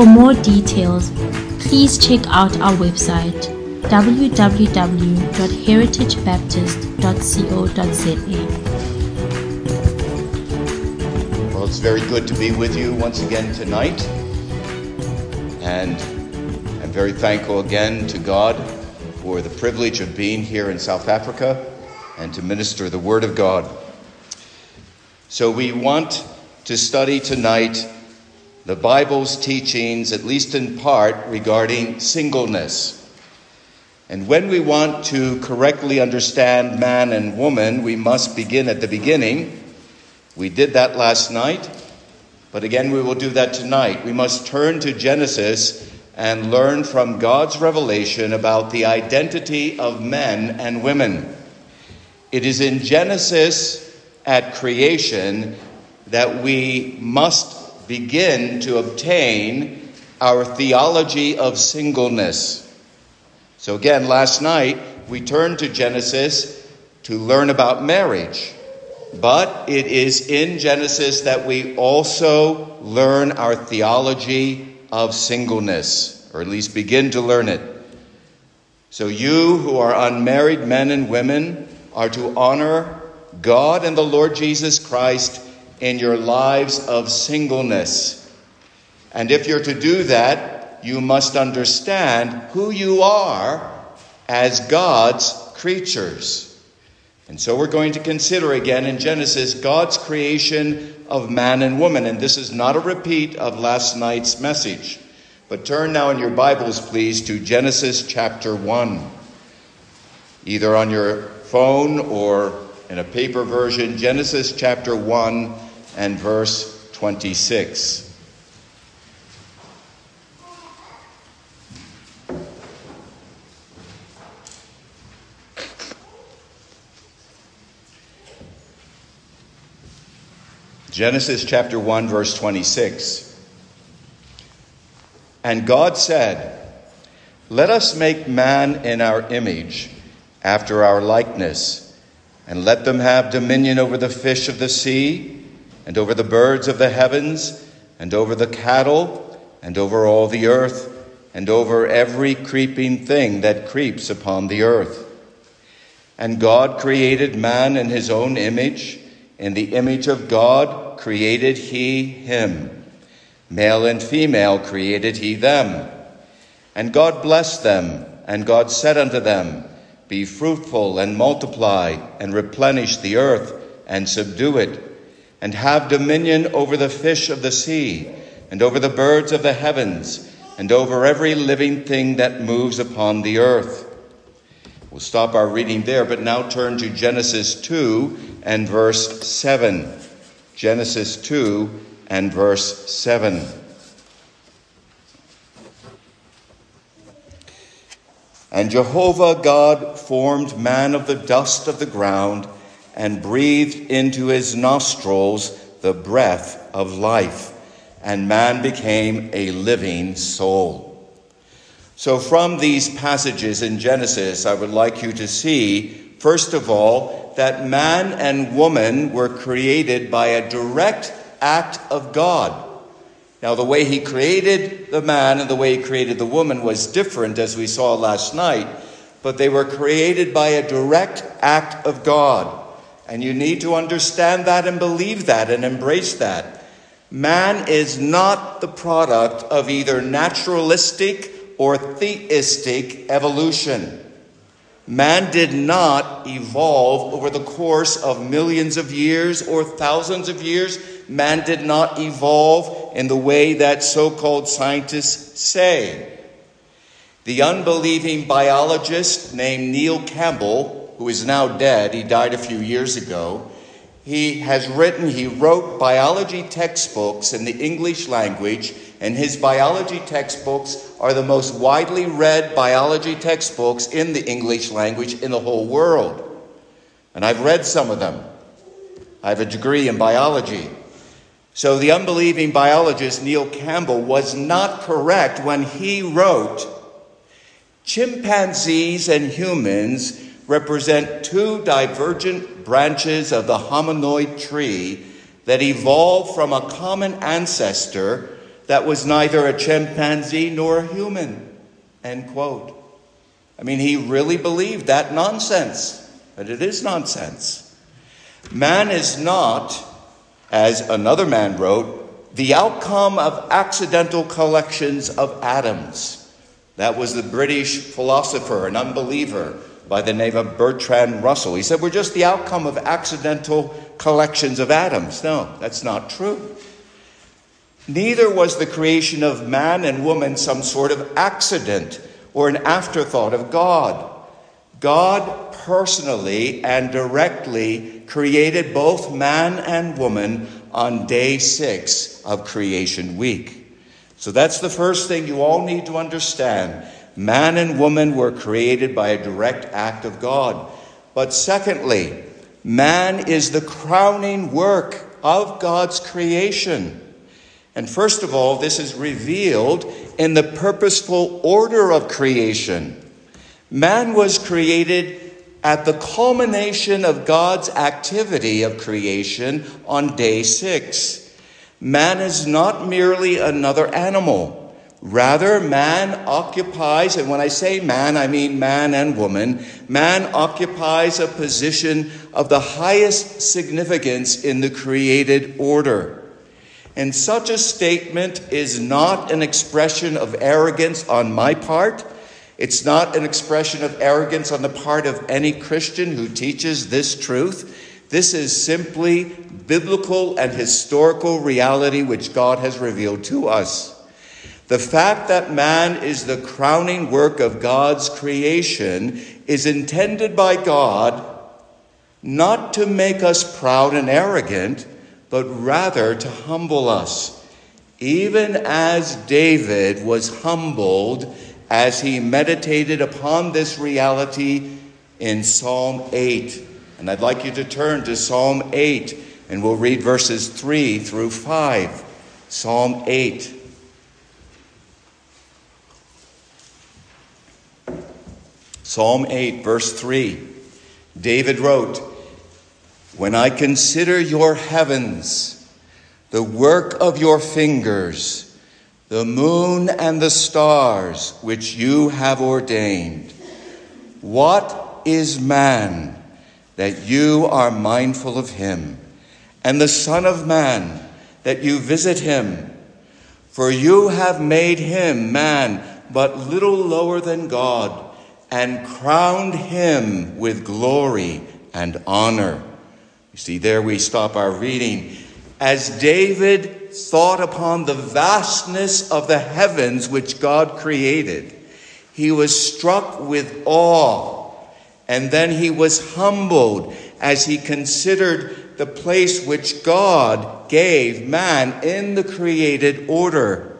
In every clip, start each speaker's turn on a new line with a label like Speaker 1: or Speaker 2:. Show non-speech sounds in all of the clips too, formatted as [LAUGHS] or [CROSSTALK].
Speaker 1: For more details, please check out our website www.heritagebaptist.co.za.
Speaker 2: Well, it's very good to be with you once again tonight. And I'm very thankful again to God for the privilege of being here in South Africa and to minister the Word of God. So, we want to study tonight the Bible's teachings, at least in part, regarding singleness. And when we want to correctly understand man and woman, we must begin at the beginning. We did that last night, but again we will do that tonight. We must turn to Genesis and learn from God's revelation about the identity of men and women. It is in Genesis at creation that we must begin to obtain our theology of singleness. So, again, last night we turned to Genesis to learn about marriage. But it is in Genesis that we also learn our theology of singleness, or at least begin to learn it. So, you who are unmarried men and women are to honor God and the Lord Jesus Christ in your lives of singleness. And if you're to do that, you must understand who you are as God's creatures. And so we're going to consider again in Genesis God's creation of man and woman. And this is not a repeat of last night's message. But turn now in your Bibles, please, to Genesis chapter 1. Either on your phone or in a paper version, Genesis chapter 1 and verse 26. Genesis chapter 1, verse 26. And God said, Let us make man in our image, after our likeness, and let them have dominion over the fish of the sea, and over the birds of the heavens, and over the cattle, and over all the earth, and over every creeping thing that creeps upon the earth. And God created man in his own image. In the image of God created he him. Male and female created he them. And God blessed them, and God said unto them, Be fruitful and multiply, and replenish the earth, and subdue it, and have dominion over the fish of the sea, and over the birds of the heavens, and over every living thing that moves upon the earth. We'll stop our reading there, but now turn to Genesis 2 and verse 7. Genesis 2 and verse 7. And Jehovah God formed man of the dust of the ground and breathed into his nostrils the breath of life, and man became a living soul. So, from these passages in Genesis, I would like you to see, first of all, that man and woman were created by a direct act of God. Now, the way he created the man and the way he created the woman was different, as we saw last night, but they were created by a direct act of God. And you need to understand that and believe that and embrace that. Man is not the product of either naturalistic or theistic evolution. Man did not evolve over the course of millions of years or thousands of years. Man did not evolve in the way that so called scientists say. The unbelieving biologist named Neil Campbell, who is now dead, he died a few years ago, he has written, he wrote biology textbooks in the English language, and his biology textbooks are the most widely read biology textbooks in the English language in the whole world. And I've read some of them. I have a degree in biology. So the unbelieving biologist Neil Campbell was not correct when he wrote chimpanzees and humans represent two divergent branches of the hominoid tree that evolved from a common ancestor that was neither a chimpanzee nor a human. End quote. I mean, he really believed that nonsense, but it is nonsense. Man is not, as another man wrote, the outcome of accidental collections of atoms. That was the British philosopher an unbeliever by the name of Bertrand Russell. He said, We're just the outcome of accidental collections of atoms. No, that's not true. Neither was the creation of man and woman some sort of accident or an afterthought of God. God personally and directly created both man and woman on day six of creation week. So that's the first thing you all need to understand. Man and woman were created by a direct act of God. But secondly, man is the crowning work of God's creation. And first of all, this is revealed in the purposeful order of creation. Man was created at the culmination of God's activity of creation on day six. Man is not merely another animal. Rather, man occupies, and when I say man, I mean man and woman, man occupies a position of the highest significance in the created order. And such a statement is not an expression of arrogance on my part. It's not an expression of arrogance on the part of any Christian who teaches this truth. This is simply biblical and historical reality which God has revealed to us. The fact that man is the crowning work of God's creation is intended by God not to make us proud and arrogant, but rather to humble us, even as David was humbled as he meditated upon this reality in Psalm 8. And I'd like you to turn to Psalm 8, and we'll read verses 3 through 5. Psalm 8. Psalm 8, verse 3, David wrote, When I consider your heavens, the work of your fingers, the moon and the stars which you have ordained, what is man that you are mindful of him, and the Son of Man that you visit him? For you have made him, man, but little lower than God and crowned him with glory and honor. You see, there we stop our reading. As David thought upon the vastness of the heavens which God created, he was struck with awe, and then he was humbled as he considered the place which God gave man in the created order.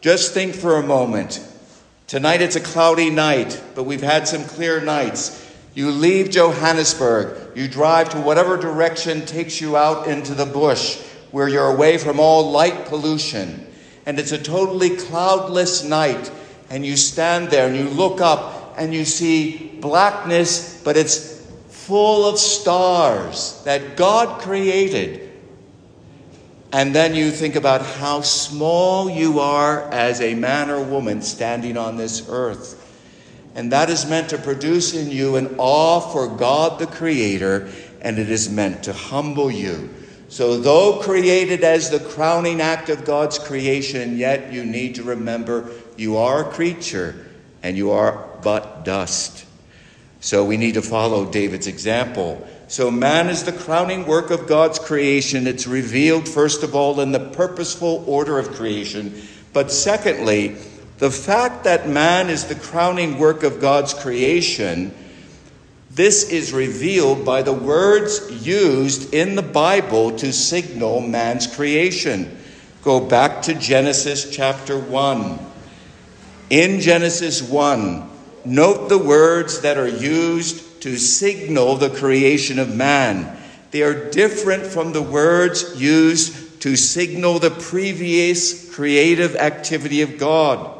Speaker 2: Just think for a moment Tonight it's a cloudy night, but we've had some clear nights. You leave Johannesburg, you drive to whatever direction takes you out into the bush where you're away from all light pollution. And it's a totally cloudless night. And you stand there and you look up and you see blackness, but it's full of stars that God created and then you think about how small you are as a man or woman standing on this earth. And that is meant to produce in you an awe for God the Creator, and it is meant to humble you. So, though created as the crowning act of God's creation, yet you need to remember you are a creature and you are but dust. So, we need to follow David's example so, man is the crowning work of God's creation. It's revealed, first of all, in the purposeful order of creation. But secondly, the fact that man is the crowning work of God's creation, This is revealed by the words used in the Bible to signal man's creation. Go back to Genesis chapter 1. In Genesis 1, note the words that are used to signal the creation of man. They are different from the words used to signal the previous creative activity of God.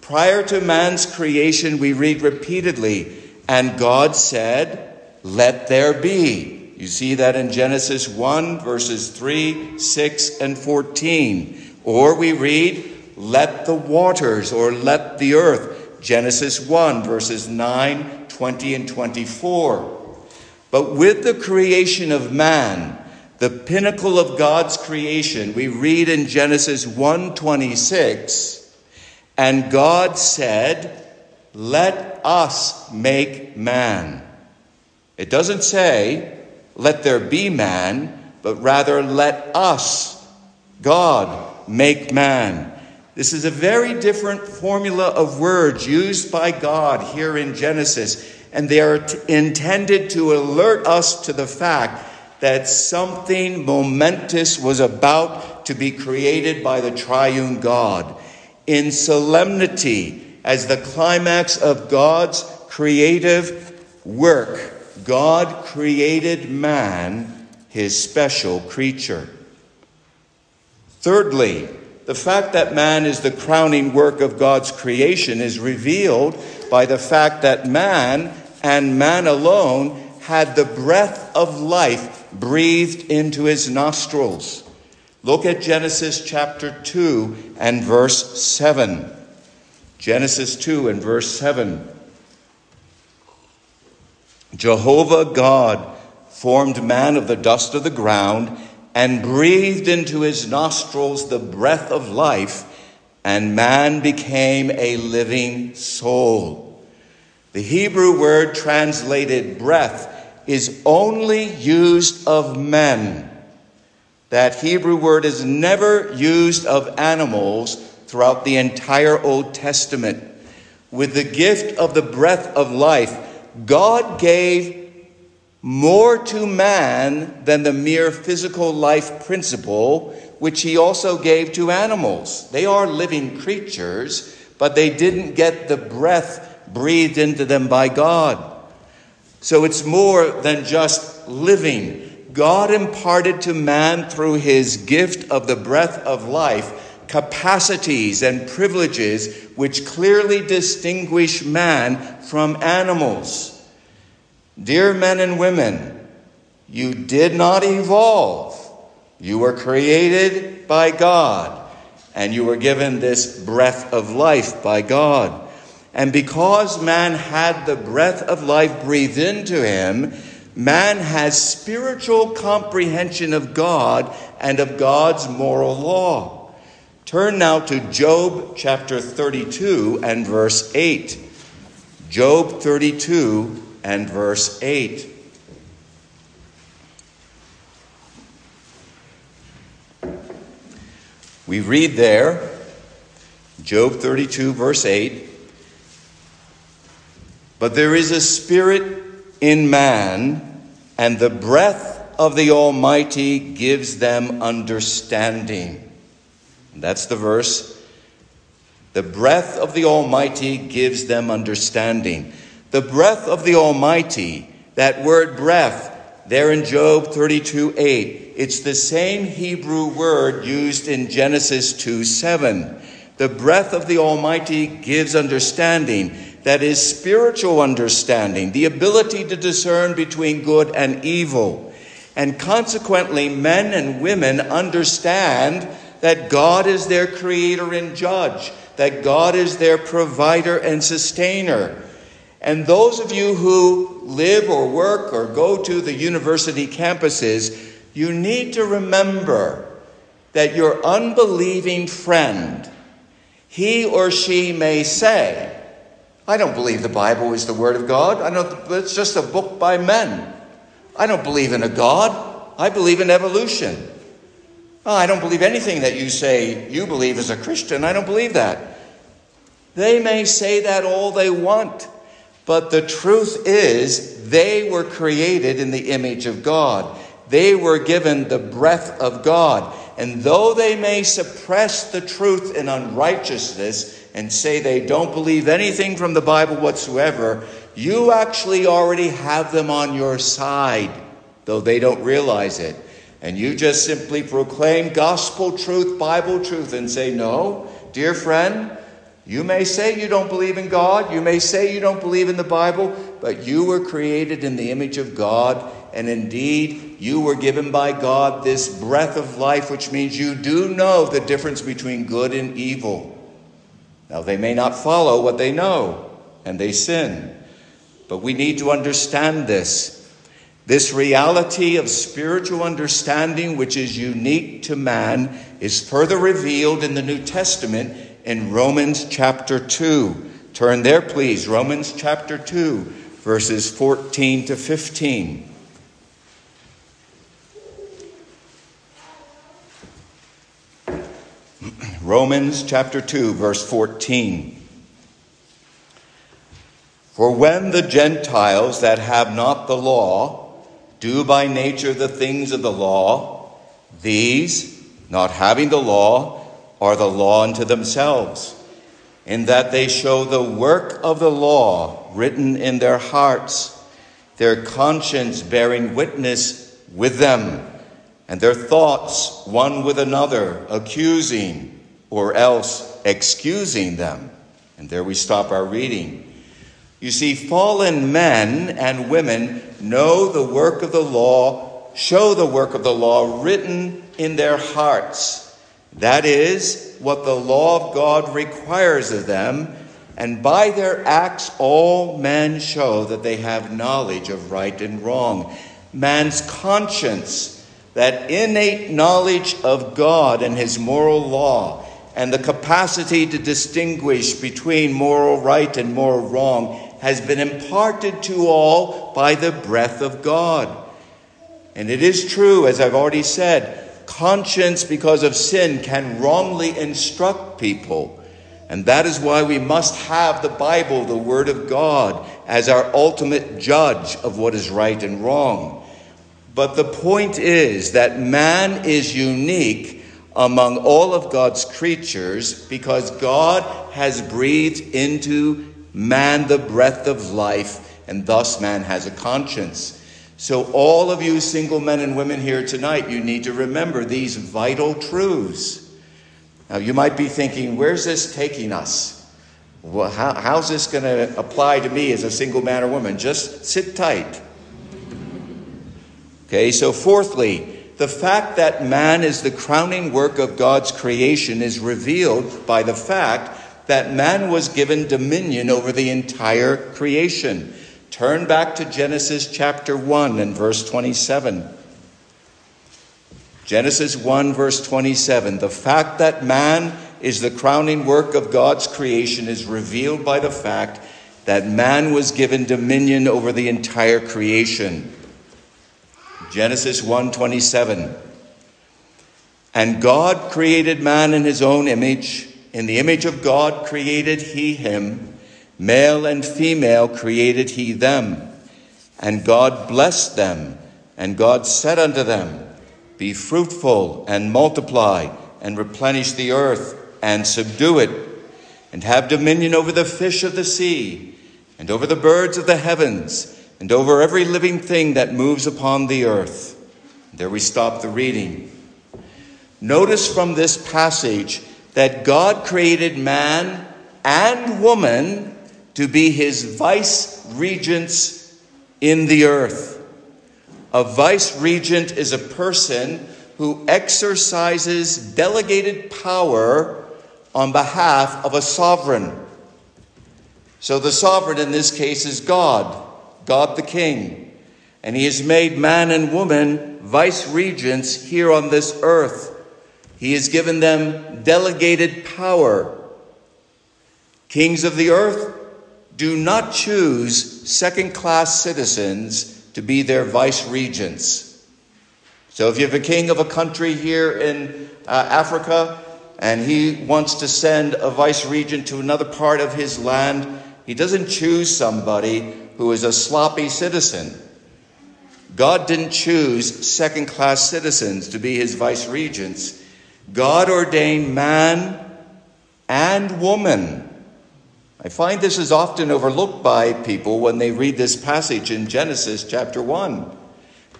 Speaker 2: Prior to man's creation, we read repeatedly, and God said, Let there be. You see that in Genesis 1, verses 3, 6, and 14. Or we read, Let the waters, or let the earth. Genesis 1, verses 9, 20, and 24. But with the creation of man, the pinnacle of God's creation, we read in Genesis 1:26, and God said, "Let us make man." It doesn't say, "Let there be man," but rather, "Let us, God, make man." This is a very different formula of words used by God here in Genesis and they are t- intended to alert us to the fact that something momentous was about to be created by the triune God. In solemnity, as the climax of God's creative work, God created man, his special creature. Thirdly, the fact that man is the crowning work of God's creation is revealed by the fact that man and man alone had the breath of life breathed into his nostrils. Look at Genesis chapter 2 and verse 7. Genesis 2 and verse 7. Jehovah God formed man of the dust of the ground and breathed into his nostrils the breath of life, and man became a living soul. The Hebrew word translated breath is only used of men. That Hebrew word is never used of animals throughout the entire Old Testament. With the gift of the breath of life, God gave more to man than the mere physical life principle, which he also gave to animals. They are living creatures, but they didn't get the breath breathed into them by God. So it's more than just living. God imparted to man through his gift of the breath of life capacities and privileges which clearly distinguish man from animals. Dear men and women, you did not evolve. You were created by God, and you were given this breath of life by God. And because man had the breath of life breathed into him, man has spiritual comprehension of God and of God's moral law. Turn now to Job chapter 32 and verse 8. Job 32 and verse 8. We read there, Job 32, verse 8 but there is a spirit in man, and the breath of the Almighty gives them understanding. That's the verse. The breath of the Almighty gives them understanding. The breath of the Almighty, that word breath, there in Job 32 8, it's the same Hebrew word used in Genesis 2 7. The breath of the Almighty gives understanding that is spiritual understanding, the ability to discern between good and evil. And consequently, men and women understand that God is their creator and judge, that God is their provider and sustainer. And those of you who live or work or go to the university campuses, you need to remember that your unbelieving friend, he or she may say, I don't believe the Bible is the Word of God. I don't, it's just a book by men. I don't believe in a God. I believe in evolution. Oh, I don't believe anything that you say you believe as a Christian. I don't believe that. They may say that all they want, but the truth is they were created in the image of God. They were given the breath of God. And though they may suppress the truth in unrighteousness and say they don't believe anything from the Bible whatsoever, you actually already have them on your side, though they don't realize it. And you just simply proclaim gospel truth, Bible truth, and say, No, dear friend, you may say you don't believe in God, you may say you don't believe in the Bible, but you were created in the image of God, and indeed you were given by God this breath of life, which means you do know the difference between good and evil. Now, they may not follow what they know, and they sin, but we need to understand this. This reality of spiritual understanding, which is unique to man, is further revealed in the New Testament in Romans chapter 2. Turn there, please. Romans chapter 2, verses 14 to 15. [CLEARS THROAT] Romans chapter 2, verse 14. For when the Gentiles that have not the law, do by nature the things of the law, these, not having the law, are the law unto themselves, in that they show the work of the law written in their hearts, their conscience bearing witness with them, and their thoughts one with another, accusing or else excusing them. And there we stop our reading. You see, fallen men and women know the work of the law, show the work of the law written in their hearts. That is what the law of God requires of them, and by their acts all men show that they have knowledge of right and wrong. Man's conscience, that innate knowledge of God and his moral law, and the capacity to distinguish between moral right and moral wrong has been imparted to all by the breath of God. And it is true, as I've already said, conscience, because of sin, can wrongly instruct people. And that is why we must have the Bible, the Word of God, as our ultimate judge of what is right and wrong. But the point is that man is unique among all of God's creatures because God has breathed into man the breath of life, and thus man has a conscience. So, all of you single men and women here tonight, you need to remember these vital truths. Now, you might be thinking, where's this taking us? Well, how, how's this going to apply to me as a single man or woman? Just sit tight. Okay, so fourthly, the fact that man is the crowning work of God's creation is revealed by the fact that man was given dominion over the entire creation. Turn back to Genesis chapter 1 and verse 27. Genesis 1, verse 27. The fact that man is the crowning work of God's creation is revealed by the fact that man was given dominion over the entire creation. Genesis 1:27 And God created man in his own image in the image of God created he him, male and female created he them. And God blessed them, and God said unto them, Be fruitful and multiply, and replenish the earth, and subdue it, and have dominion over the fish of the sea, and over the birds of the heavens, and over every living thing that moves upon the earth. There we stop the reading. Notice from this passage that God created man and woman to be his vice regents in the earth. A vice regent is a person who exercises delegated power on behalf of a sovereign. So the sovereign in this case is God, God the King. And he has made man and woman vice regents here on this earth. He has given them delegated power. Kings of the earth do not choose second class citizens to be their vice regents. So if you have a king of a country here in uh, Africa and he wants to send a vice regent to another part of his land, he doesn't choose somebody who is a sloppy citizen. God didn't choose second class citizens to be his vice regents. God ordained man and woman. I find this is often overlooked by people when they read this passage in Genesis chapter 1.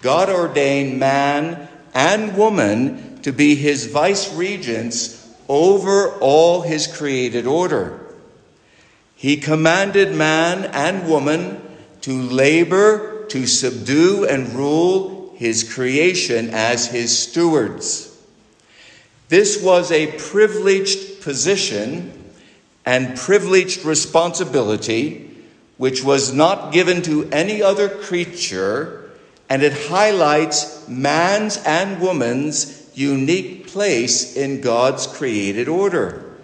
Speaker 2: God ordained man and woman to be his vice regents over all his created order. He commanded man and woman to labor, to subdue, and rule his creation as his stewards. This was a privileged position and privileged responsibility which was not given to any other creature, and it highlights man's and woman's unique place in God's created order.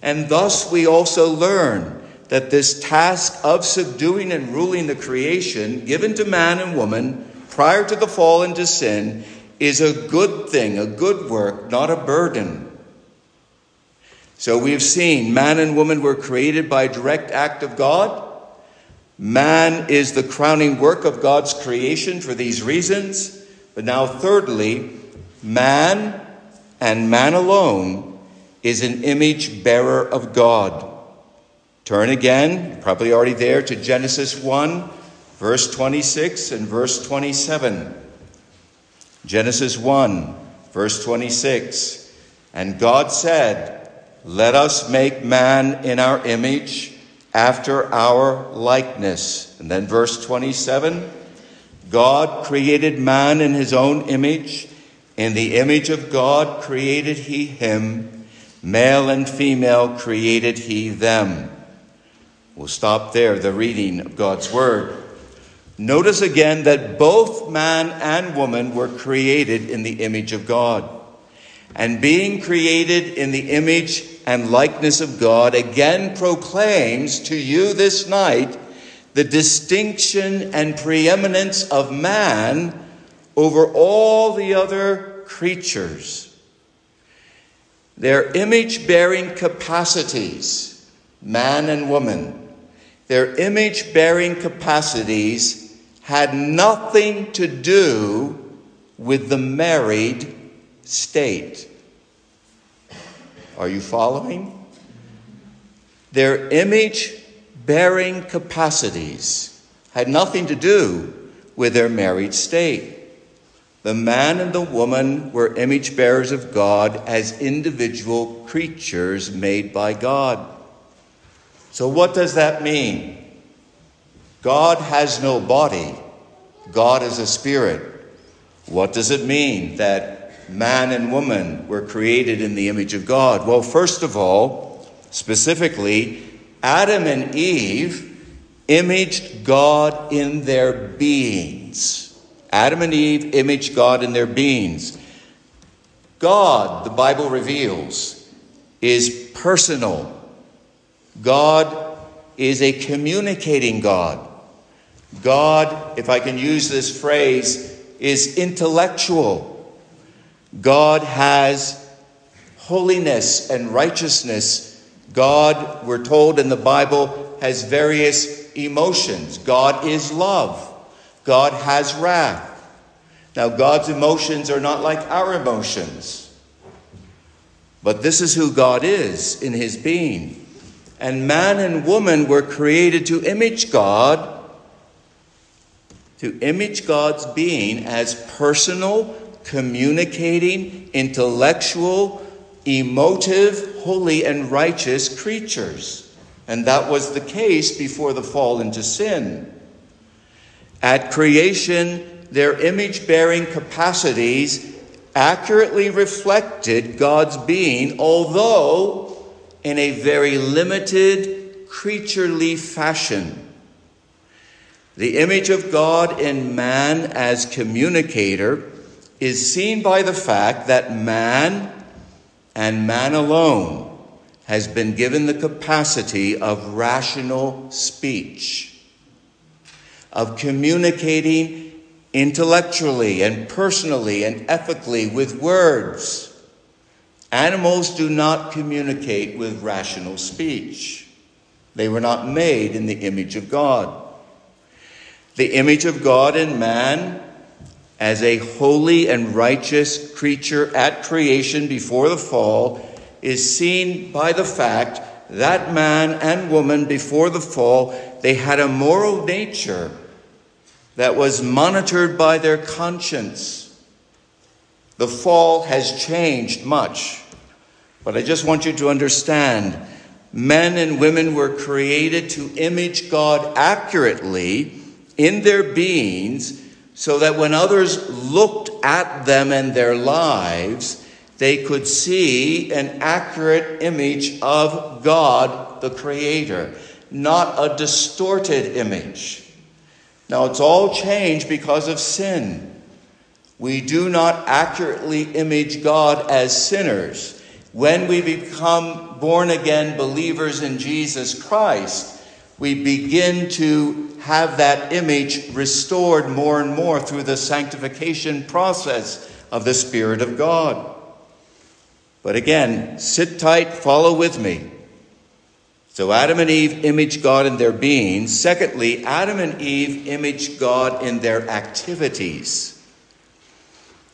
Speaker 2: And thus we also learn that this task of subduing and ruling the creation given to man and woman prior to the fall into sin is a good thing, a good work, not a burden. So we've seen man and woman were created by direct act of God. Man is the crowning work of God's creation for these reasons. But now, thirdly, man and man alone is an image bearer of God. Turn again, probably already there, to Genesis 1, verse 26 and verse 27. Genesis 1, verse 26. And God said, Let us make man in our image, after our likeness. And then verse 27 God created man in his own image. In the image of God created he him. Male and female created he them. We'll stop there, the reading of God's word. Notice again that both man and woman were created in the image of God. And being created in the image and likeness of God again proclaims to you this night the distinction and preeminence of man over all the other creatures. Their image bearing capacities, man and woman, their image bearing capacities had nothing to do with the married state. Are you following? Their image bearing capacities had nothing to do with their married state. The man and the woman were image bearers of God as individual creatures made by God. So, what does that mean? God has no body, God is a spirit. What does it mean that man and woman were created in the image of God? Well, first of all, specifically, Adam and Eve imaged God in their beings. Adam and Eve imaged God in their beings. God, the Bible reveals, is personal. God is a communicating God. God, if I can use this phrase, is intellectual. God has holiness and righteousness. God, we're told in the Bible, has various emotions. God is love. God has wrath. Now, God's emotions are not like our emotions. But this is who God is in his being. And man and woman were created to image God to image God's being as personal, communicating, intellectual, emotive, holy, and righteous creatures. And that was the case before the fall into sin. At creation, their image bearing capacities accurately reflected God's being, although in a very limited, creaturely fashion. The image of God in man as communicator is seen by the fact that man and man alone has been given the capacity of rational speech, of communicating intellectually and personally and ethically with words. Animals do not communicate with rational speech. They were not made in the image of God. The image of God in man as a holy and righteous creature at creation before the fall is seen by the fact that man and woman before the fall they had a moral nature that was monitored by their conscience. The fall has changed much. But I just want you to understand men and women were created to image God accurately in their beings so that when others looked at them and their lives, they could see an accurate image of God, the Creator, not a distorted image. Now, it's all changed because of sin. We do not accurately image God as sinners. When we become born again believers in Jesus Christ, we begin to have that image restored more and more through the sanctification process of the Spirit of God. But again, sit tight, follow with me. So Adam and Eve image God in their being. Secondly, Adam and Eve image God in their activities.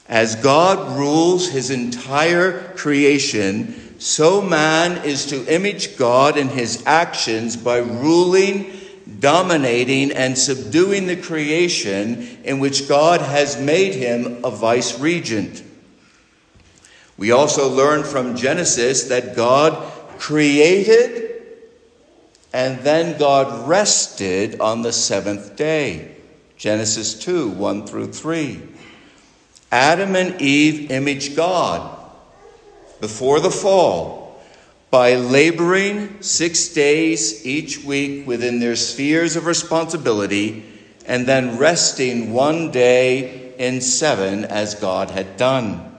Speaker 2: As God rules his entire creation, so man is to image God in his actions by ruling, dominating, and subduing the creation in which God has made him a vice regent. We also learn from Genesis that God created and then God rested on the seventh day. Genesis 2 1 through 3. Adam and Eve image God before the fall by laboring six days each week within their spheres of responsibility and then resting one day in seven as God had done.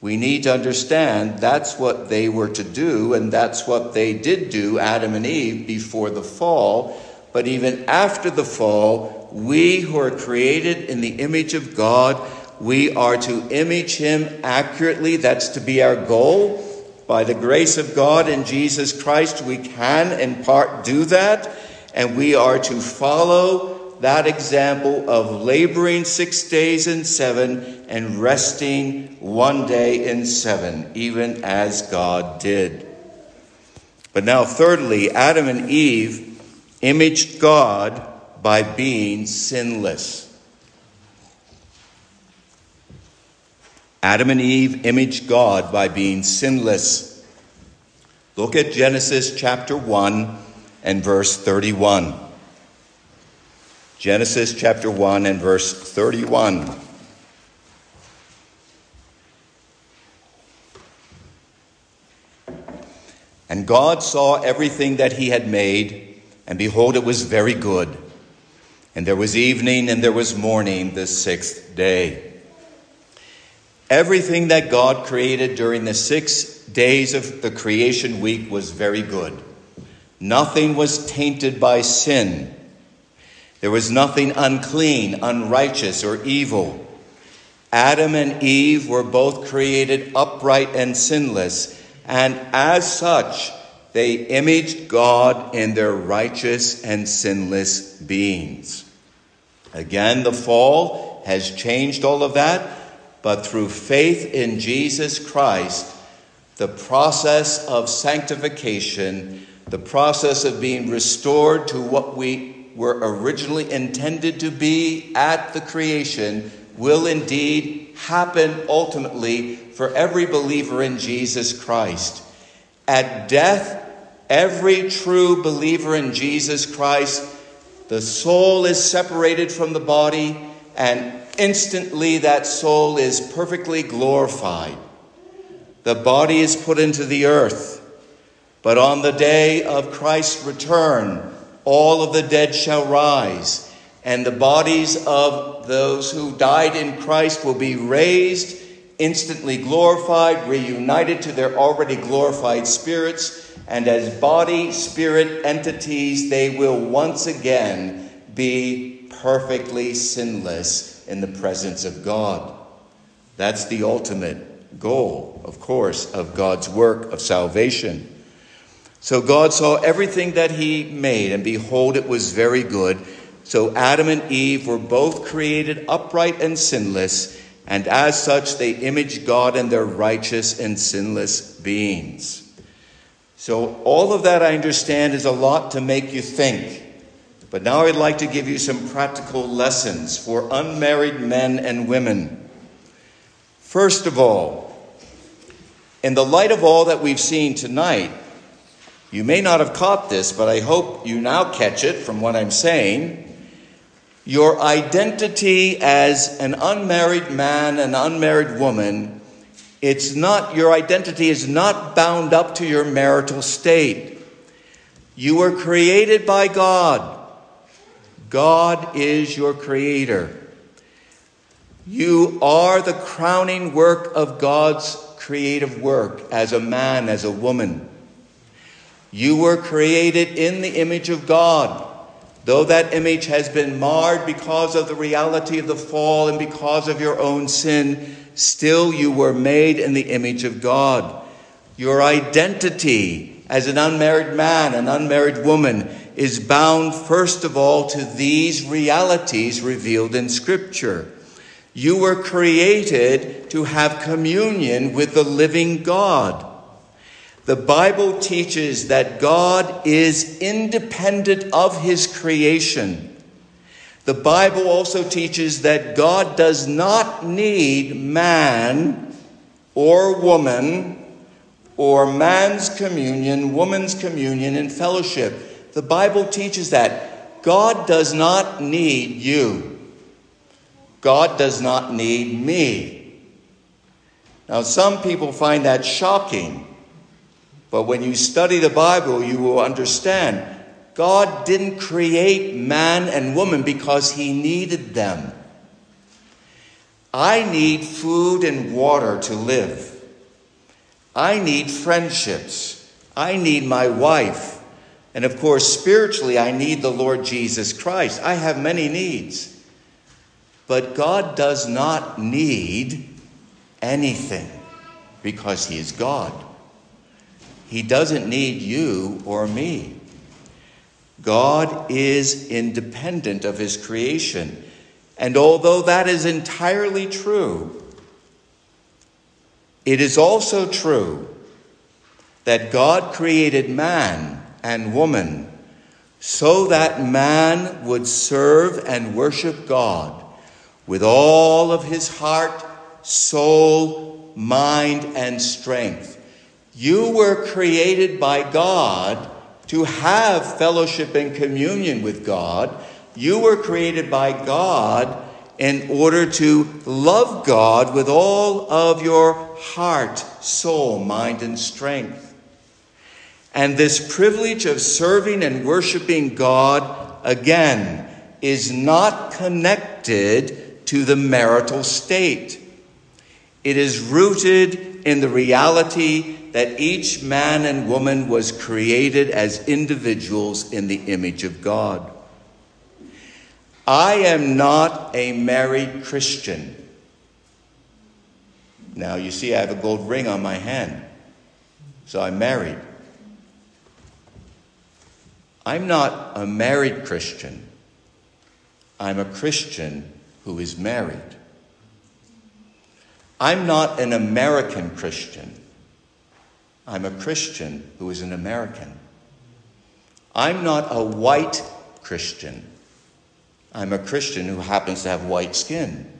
Speaker 2: We need to understand that's what they were to do, and that's what they did do, Adam and Eve, before the fall. But even after the fall, we who are created in the image of God we are to image him accurately. That's to be our goal. By the grace of God in Jesus Christ, we can in part do that. And we are to follow that example of laboring six days in seven and resting one day in seven, even as God did. But now, thirdly, Adam and Eve imaged God by being sinless. Adam and Eve imaged God by being sinless. Look at Genesis chapter 1 and verse 31. Genesis chapter 1 and verse 31. And God saw everything that he had made, and behold, it was very good. And there was evening and there was morning the sixth day. Everything that God created during the six days of the creation week was very good. Nothing was tainted by sin. There was nothing unclean, unrighteous, or evil. Adam and Eve were both created upright and sinless, and as such, they imaged God in their righteous and sinless beings. Again, the fall has changed all of that but through faith in Jesus Christ, the process of sanctification, the process of being restored to what we were originally intended to be at the creation, will indeed happen ultimately for every believer in Jesus Christ. At death, every true believer in Jesus Christ, the soul is separated from the body and instantly that soul is perfectly glorified. The body is put into the earth, but on the day of Christ's return, all of the dead shall rise, and the bodies of those who died in Christ will be raised, instantly glorified, reunited to their already glorified spirits, and as body spirit entities, they will once again be perfectly sinless in the presence of God. That's the ultimate goal, of course, of God's work of salvation. So God saw everything that he made, and behold, it was very good. So Adam and Eve were both created upright and sinless, and as such they image God in their righteous and sinless beings. So all of that I understand is a lot to make you think. But now I'd like to give you some practical lessons for unmarried men and women. First of all, in the light of all that we've seen tonight, you may not have caught this, but I hope you now catch it from what I'm saying. Your identity as an unmarried man, an unmarried woman, it's not, your identity is not bound up to your marital state. You were created by God. God is your creator. You are the crowning work of God's creative work as a man, as a woman. You were created in the image of God. Though that image has been marred because of the reality of the fall and because of your own sin, still you were made in the image of God. Your identity as an unmarried man, an unmarried woman, is bound first of all to these realities revealed in Scripture. You were created to have communion with the living God. The Bible teaches that God is independent of his creation. The Bible also teaches that God does not need man or woman or man's communion, woman's communion, and fellowship. The Bible teaches that God does not need you. God does not need me. Now, some people find that shocking but when you study the Bible, you will understand God didn't create man and woman because he needed them. I need food and water to live. I need friendships. I need my wife. And of course, spiritually, I need the Lord Jesus Christ. I have many needs. But God does not need anything because He is God. He doesn't need you or me. God is independent of his creation. And although that is entirely true, it is also true that God created man and woman so that man would serve and worship God with all of his heart, soul, mind, and strength. You were created by God to have fellowship and communion with God. You were created by God in order to love God with all of your heart, soul, mind, and strength. And this privilege of serving and worshiping God, again, is not connected to the marital state. It is rooted in the reality that each man and woman was created as individuals in the image of God. I am not a married Christian. Now, you see, I have a gold ring on my hand, so I'm married. I'm not a married Christian. I'm a Christian who is married. I'm not an American Christian. I'm a Christian who is an American. I'm not a white Christian. I'm a Christian who happens to have white skin.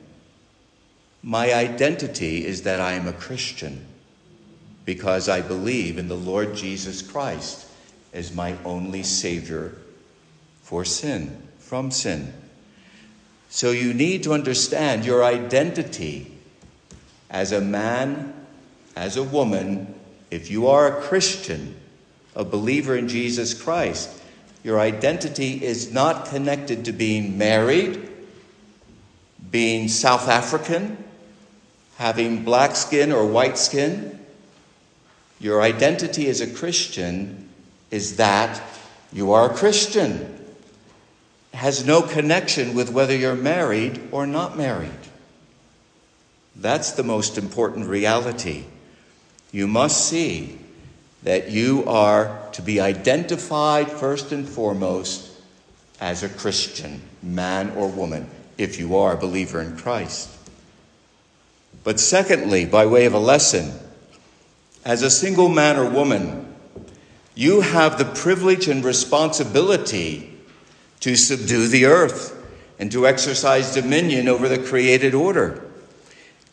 Speaker 2: My identity is that I am a Christian because I believe in the Lord Jesus Christ as my only Savior for sin, from sin. So you need to understand your identity as a man, as a woman, if you are a Christian, a believer in Jesus Christ, your identity is not connected to being married, being South African, having black skin or white skin. Your identity as a Christian is that you are a Christian. It has no connection with whether you're married or not married. That's the most important reality. You must see that you are to be identified first and foremost as a Christian, man or woman, if you are a believer in Christ. But secondly, by way of a lesson, as a single man or woman, you have the privilege and responsibility to subdue the earth and to exercise dominion over the created order.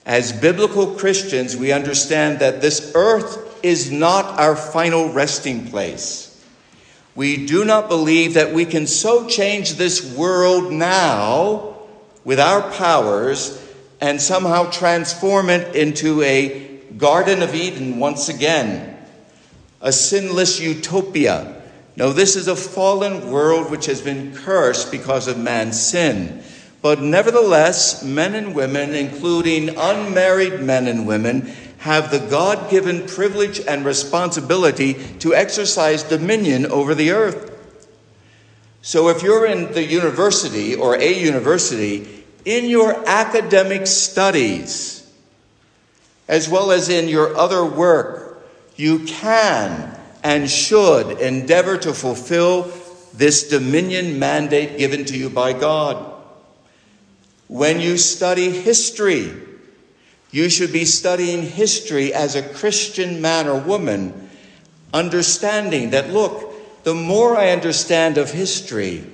Speaker 2: As biblical Christians, we understand that this earth is not our final resting place. We do not believe that we can so change this world now with our powers and somehow transform it into a Garden of Eden once again, a sinless utopia. No, this is a fallen world which has been cursed because of man's sin. But nevertheless, men and women, including unmarried men and women, have the God given privilege and responsibility to exercise dominion over the earth. So if you're in the university or a university, in your academic studies, as well as in your other work, you can and should endeavor to fulfill this dominion mandate given to you by God. When you study history, you should be studying history as a Christian man or woman, understanding that, look, the more I understand of history,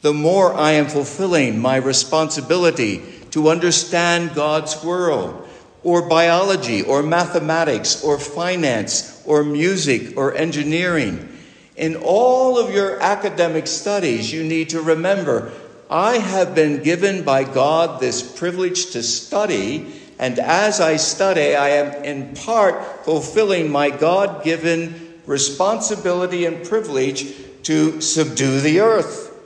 Speaker 2: the more I am fulfilling my responsibility to understand God's world, or biology, or mathematics, or finance, or music, or engineering. In all of your academic studies, you need to remember I have been given by God this privilege to study, and as I study, I am in part fulfilling my God given responsibility and privilege to subdue the earth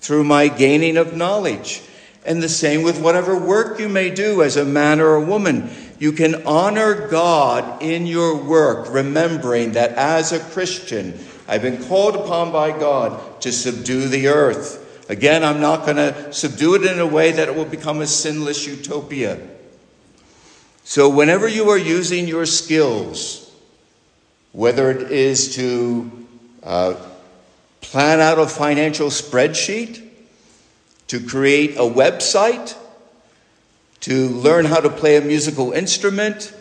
Speaker 2: through my gaining of knowledge. And the same with whatever work you may do as a man or a woman. You can honor God in your work, remembering that as a Christian, I've been called upon by God to subdue the earth. Again, I'm not going to subdue it in a way that it will become a sinless utopia. So, whenever you are using your skills, whether it is to uh, plan out a financial spreadsheet, to create a website, to learn how to play a musical instrument,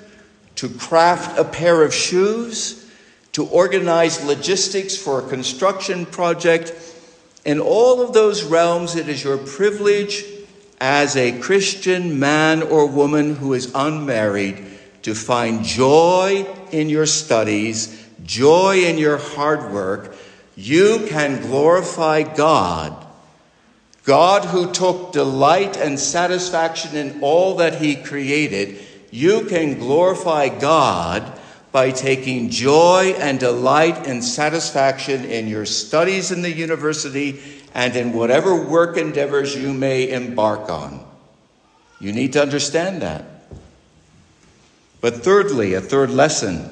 Speaker 2: to craft a pair of shoes, to organize logistics for a construction project, in all of those realms, it is your privilege as a Christian man or woman who is unmarried to find joy in your studies, joy in your hard work. You can glorify God. God, who took delight and satisfaction in all that He created, you can glorify God by taking joy and delight and satisfaction in your studies in the university and in whatever work endeavors you may embark on. You need to understand that. But thirdly, a third lesson.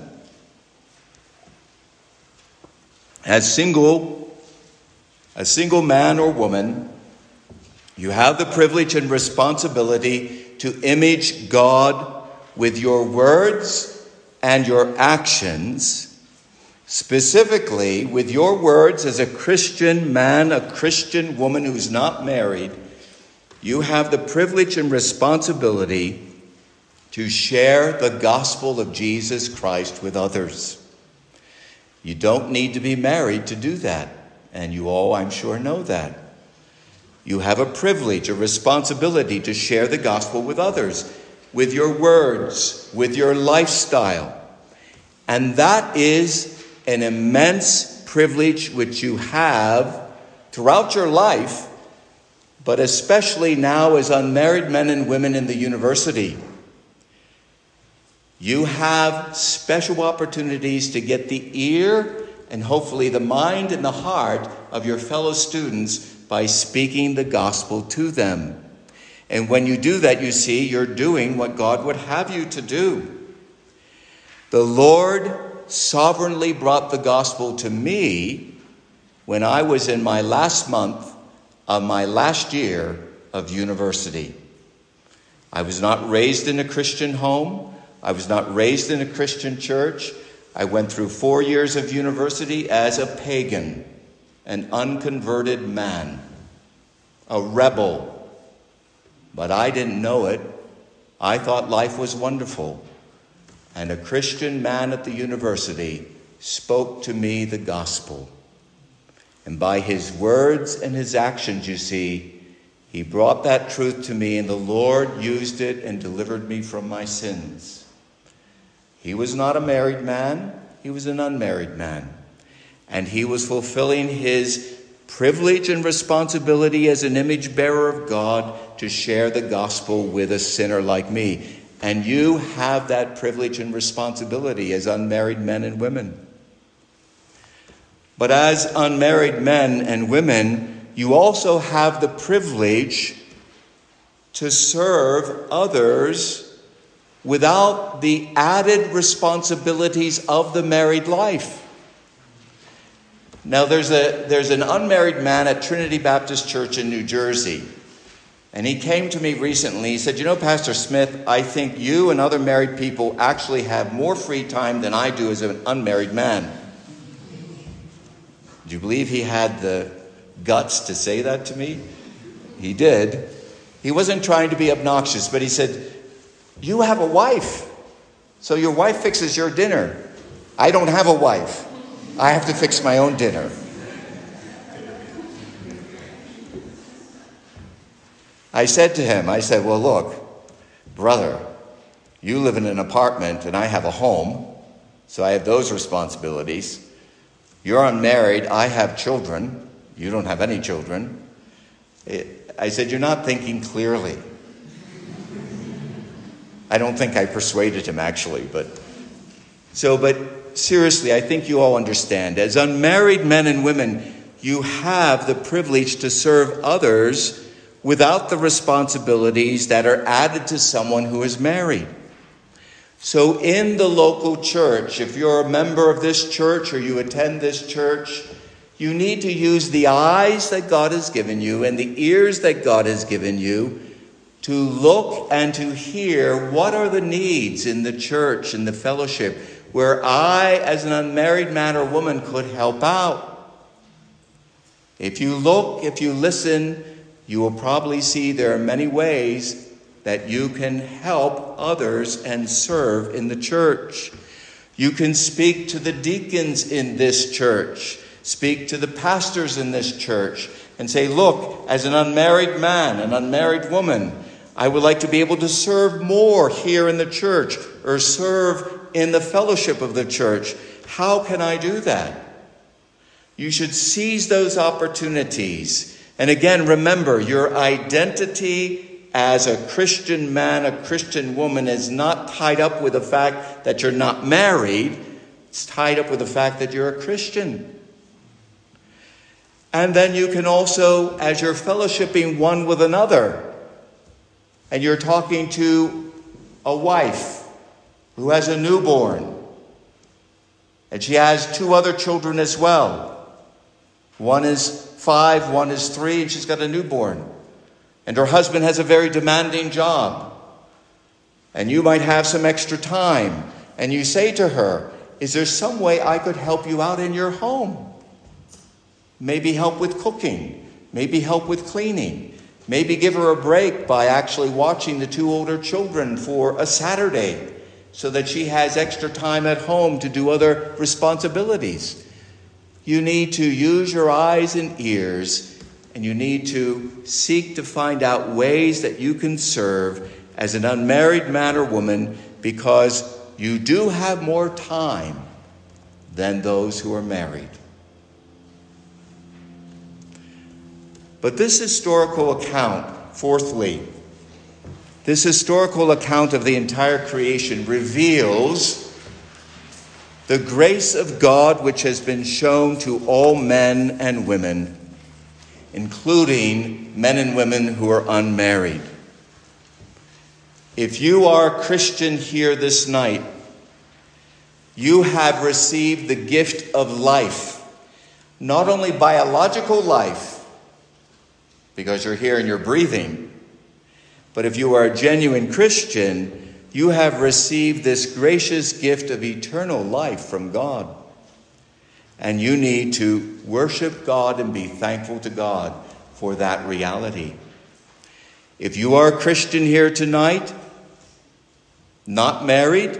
Speaker 2: As single, a single man or woman, you have the privilege and responsibility to image God with your words and your actions, specifically with your words as a Christian man, a Christian woman who's not married, you have the privilege and responsibility to share the gospel of Jesus Christ with others. You don't need to be married to do that, and you all, I'm sure, know that. You have a privilege, a responsibility to share the gospel with others with your words, with your lifestyle. And that is an immense privilege which you have throughout your life, but especially now as unmarried men and women in the university. You have special opportunities to get the ear and hopefully the mind and the heart of your fellow students by speaking the gospel to them. And when you do that, you see you're doing what God would have you to do. The Lord sovereignly brought the gospel to me when I was in my last month of my last year of university. I was not raised in a Christian home. I was not raised in a Christian church. I went through four years of university as a pagan, an unconverted man, a rebel. But I didn't know it. I thought life was wonderful. And a Christian man at the university spoke to me the gospel. And by his words and his actions, you see, he brought that truth to me, and the Lord used it and delivered me from my sins. He was not a married man, he was an unmarried man. And he was fulfilling his privilege and responsibility as an image bearer of God to share the gospel with a sinner like me. And you have that privilege and responsibility as unmarried men and women. But as unmarried men and women, you also have the privilege to serve others without the added responsibilities of the married life. Now, there's, a, there's an unmarried man at Trinity Baptist Church in New Jersey. And he came to me recently. He said, You know, Pastor Smith, I think you and other married people actually have more free time than I do as an unmarried man. Do you believe he had the guts to say that to me? He did. He wasn't trying to be obnoxious, but he said, You have a wife. So your wife fixes your dinner. I don't have a wife. I have to fix my own dinner. I said to him, I said, Well, look, brother, you live in an apartment and I have a home, so I have those responsibilities. You're unmarried, I have children, you don't have any children. I said, You're not thinking clearly. I don't think I persuaded him actually, but so, but seriously, I think you all understand. As unmarried men and women, you have the privilege to serve others without the responsibilities that are added to someone who is married. So, in the local church, if you're a member of this church or you attend this church, you need to use the eyes that God has given you and the ears that God has given you to look and to hear what are the needs in the church, in the fellowship, where I, as an unmarried man or woman, could help out. If you look, if you listen, you will probably see there are many ways that you can help others and serve in the church. You can speak to the deacons in this church, speak to the pastors in this church, and say, Look, as an unmarried man, an unmarried woman, I would like to be able to serve more here in the church or serve in the fellowship of the church. How can I do that? You should seize those opportunities and again, remember your identity as a Christian man, a Christian woman is not tied up with the fact that you're not married, it's tied up with the fact that you're a Christian. And then you can also, as you're fellowshipping one with another, and you're talking to a wife who has a newborn, and she has two other children as well. One is five, one is three, and she's got a newborn. And her husband has a very demanding job. And you might have some extra time. And you say to her, Is there some way I could help you out in your home? Maybe help with cooking, maybe help with cleaning, maybe give her a break by actually watching the two older children for a Saturday so that she has extra time at home to do other responsibilities. You need to use your eyes and ears, and you need to seek to find out ways that you can serve as an unmarried man or woman because you do have more time than those who are married. But this historical account, fourthly, this historical account of the entire creation reveals the grace of God which has been shown to all men and women, including men and women who are unmarried. If you are a Christian here this night, you have received the gift of life, not only biological life, because you're here and you're breathing, but if you are a genuine Christian, you have received this gracious gift of eternal life from God. And you need to worship God and be thankful to God for that reality. If you are a Christian here tonight, not married,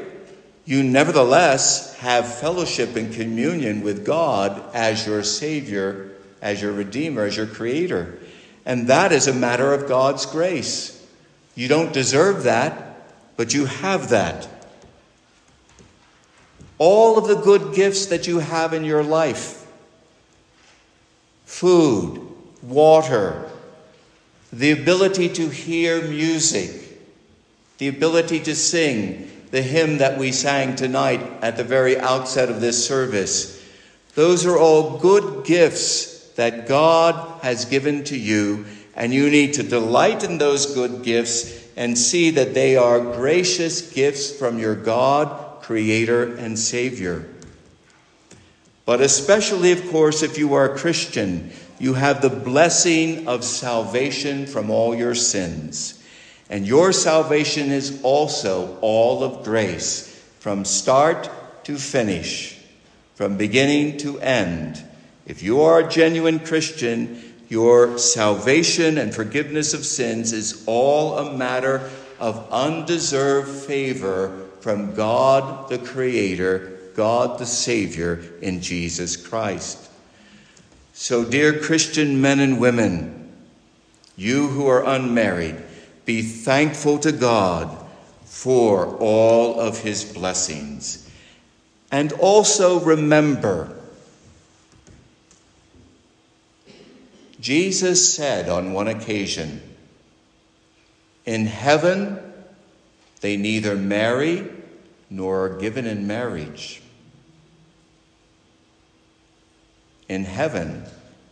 Speaker 2: you nevertheless have fellowship and communion with God as your Savior, as your Redeemer, as your Creator. And that is a matter of God's grace. You don't deserve that, but you have that. All of the good gifts that you have in your life food, water, the ability to hear music, the ability to sing the hymn that we sang tonight at the very outset of this service. Those are all good gifts that God has given to you, and you need to delight in those good gifts and see that they are gracious gifts from your God, Creator, and Savior. But especially, of course, if you are a Christian, you have the blessing of salvation from all your sins. And your salvation is also all of grace, from start to finish, from beginning to end. If you are a genuine Christian, your salvation and forgiveness of sins is all a matter of undeserved favor from God the Creator, God the Savior in Jesus Christ. So, dear Christian men and women, you who are unmarried, be thankful to God for all of his blessings. And also remember, Jesus said on one occasion, In heaven they neither marry nor are given in marriage. In heaven,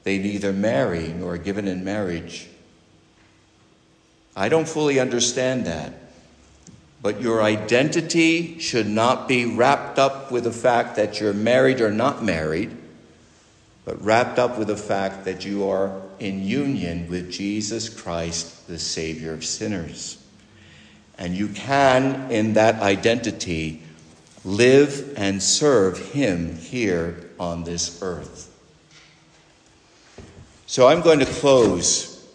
Speaker 2: they neither marry nor are given in marriage. I don't fully understand that, but your identity should not be wrapped up with the fact that you're married or not married, but wrapped up with the fact that you are in union with Jesus Christ, the Savior of sinners. And you can, in that identity, live and serve Him here on this earth. So I'm going to close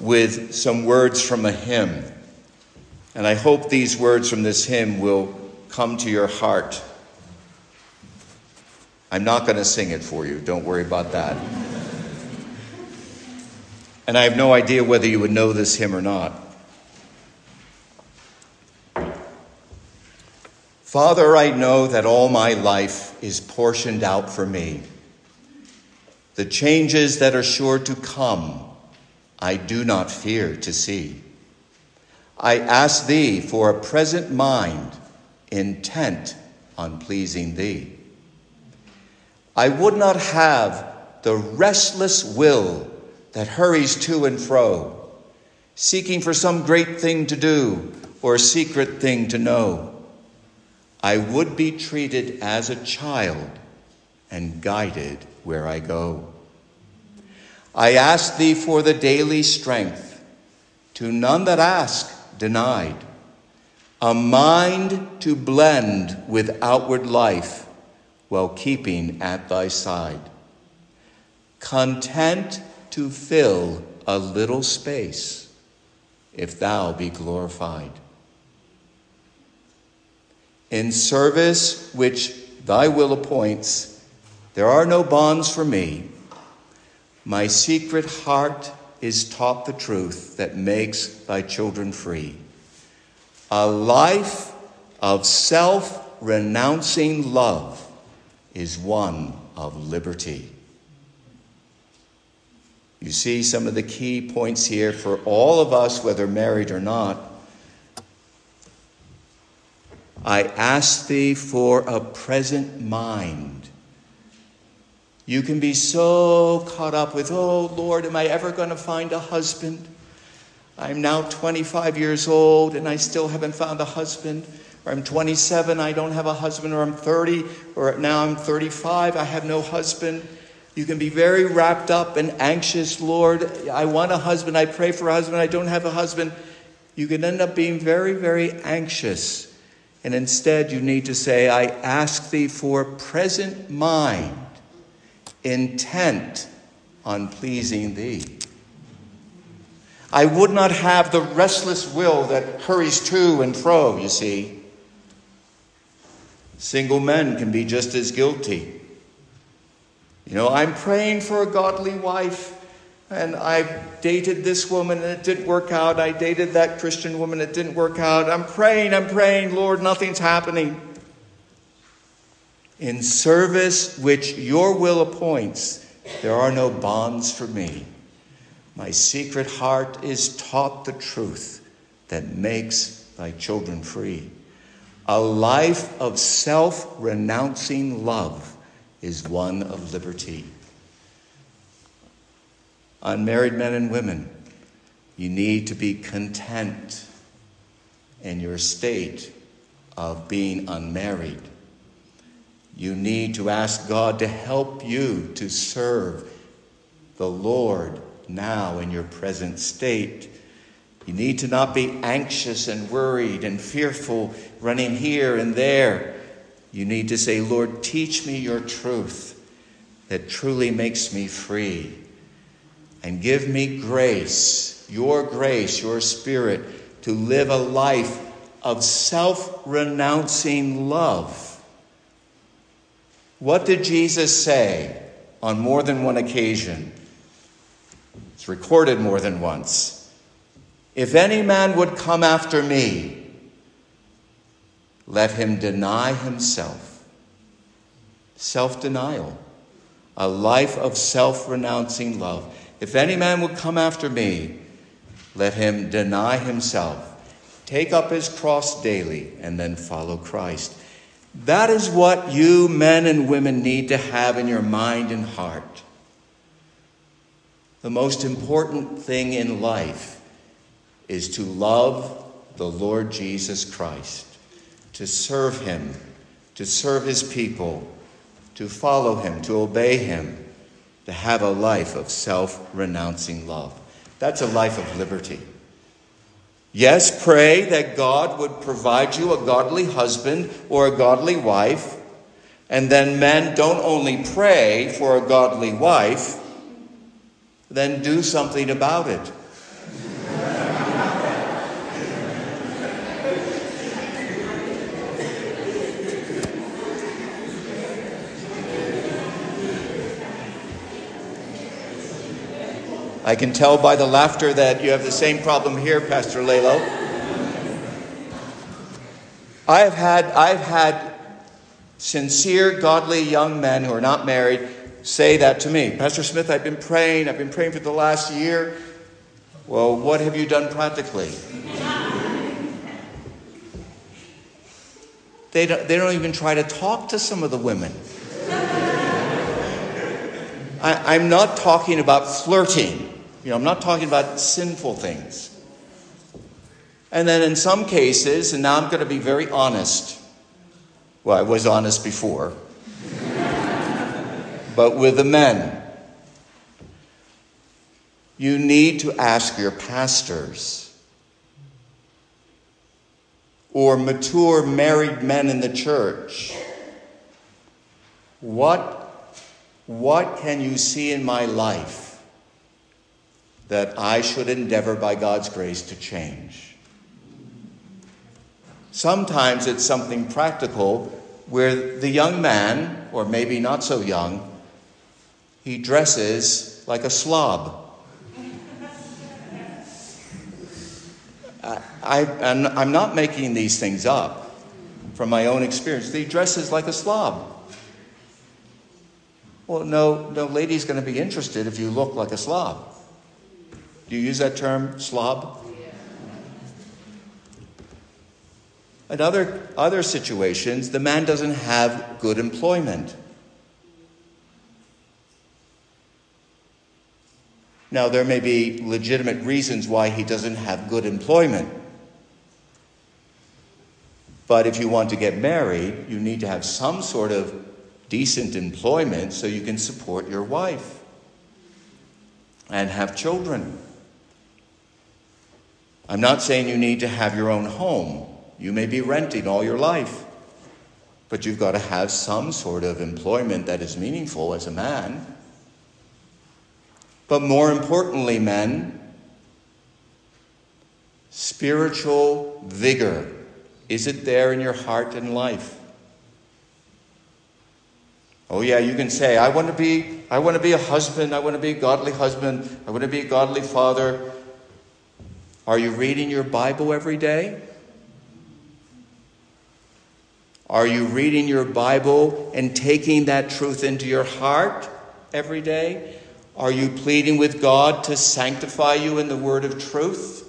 Speaker 2: with some words from a hymn. And I hope these words from this hymn will come to your heart. I'm not going to sing it for you, don't worry about that. And I have no idea whether you would know this hymn or not. Father, I know that all my life is portioned out for me. The changes that are sure to come, I do not fear to see. I ask thee for a present mind intent on pleasing thee. I would not have the restless will that hurries to and fro, seeking for some great thing to do or a secret thing to know. I would be treated as a child and guided where I go. I ask thee for the daily strength, to none that ask denied, a mind to blend with outward life while keeping at thy side, content to fill a little space if thou be glorified. In service which thy will appoints, there are no bonds for me. My secret heart is taught the truth that makes thy children free. A life of self renouncing love is one of liberty. You see some of the key points here for all of us, whether married or not. I ask thee for a present mind you can be so caught up with, oh Lord, am I ever going to find a husband? I'm now 25 years old and I still haven't found a husband. Or I'm 27, I don't have a husband. Or I'm 30, or now I'm 35, I have no husband. You can be very wrapped up and anxious, Lord. I want a husband. I pray for a husband. I don't have a husband. you can end up being very, very anxious. And instead, you need to say, I ask thee for present mind, intent on pleasing thee. I would not have the restless will that hurries to and fro, you see. Single men can be just as guilty. You know, I'm praying for a godly wife, and I dated this woman and it didn't work out. I dated that Christian woman, it didn't work out. I'm praying, I'm praying, Lord, nothing's happening. In service which your will appoints, there are no bonds for me. My secret heart is taught the truth that makes thy children free. A life of self renouncing love is one of liberty. Unmarried men and women, you need to be content in your state of being unmarried. You need to ask God to help you to serve the Lord now in your present state. You need to not be anxious and worried and fearful, running here and there. You need to say, Lord, teach me your truth that truly makes me free. And give me grace, your grace, your spirit, to live a life of self renouncing love. What did Jesus say on more than one occasion? It's recorded more than once. If any man would come after me, let him deny himself. Self denial, a life of self renouncing love. If any man would come after me, let him deny himself, take up his cross daily, and then follow Christ. That is what you men and women need to have in your mind and heart the most important thing in life is to love the Lord Jesus Christ, to serve him, to serve his people, to follow him, to obey him, to have a life of self renouncing love. That's a life of liberty. Yes, pray that God would provide you a godly husband or a godly wife. And then, men, don't only pray for a godly wife, then do something about it. I can tell by the laughter that you have the same problem here, Pastor Lalo. I've had, I've had sincere, godly young men who are not married say that to me. Pastor Smith, I've been praying, I've been praying for the last year. Well, what have you done practically? They don't, they don't even try to talk to some of the women. I, I'm not talking about flirting. You know, I'm not talking about sinful things. And then in some cases, and now I'm going to be very honest. Well, I was honest before [LAUGHS] but with the men. You need to ask your pastors or mature married men in the church what, what can you see in my life that I should endeavor by God's grace to change? Sometimes it's something practical where the young man, or maybe not so young, he dresses like a slob. I, am not making these things up from my own experience. He dresses like a slob. Well, no, no lady's going to be interested if you look like a slob. Do you use that term, slob? In other, other situations, the man doesn't have good employment. Now, there may be legitimate reasons why he doesn't have good employment. But if you want to get married, you need to have some sort of decent employment so you can support your wife and have children. I'm not saying you need to have your own home. You may be renting all your life. But you've got to have some sort of employment that is meaningful as a man. But more importantly, men, spiritual vigor. Is it there in your heart and life? Oh yeah, you can say, I want to be I want to be a husband, I want to be a godly husband, I want to be a godly father. Are you reading your Bible every day? Are you reading your Bible and taking that truth into your heart every day? Are you pleading with God to sanctify you in the word of truth?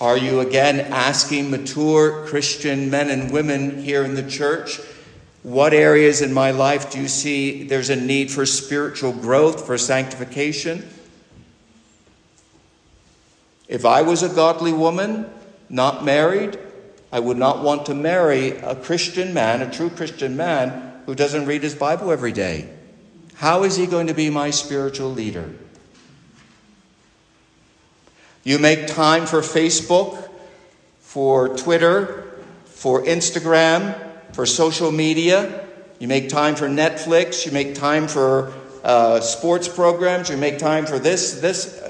Speaker 2: Are you again asking mature Christian men and women here in the church, what areas in my life do you see there's a need for spiritual growth, for sanctification? If I was a godly woman, not married, I would not want to marry a Christian man, a true Christian man, who doesn't read his Bible every day. How is he going to be my spiritual leader? You make time for Facebook, for Twitter, for Instagram, for social media. You make time for Netflix. You make time for uh, sports programs. You make time for this, this.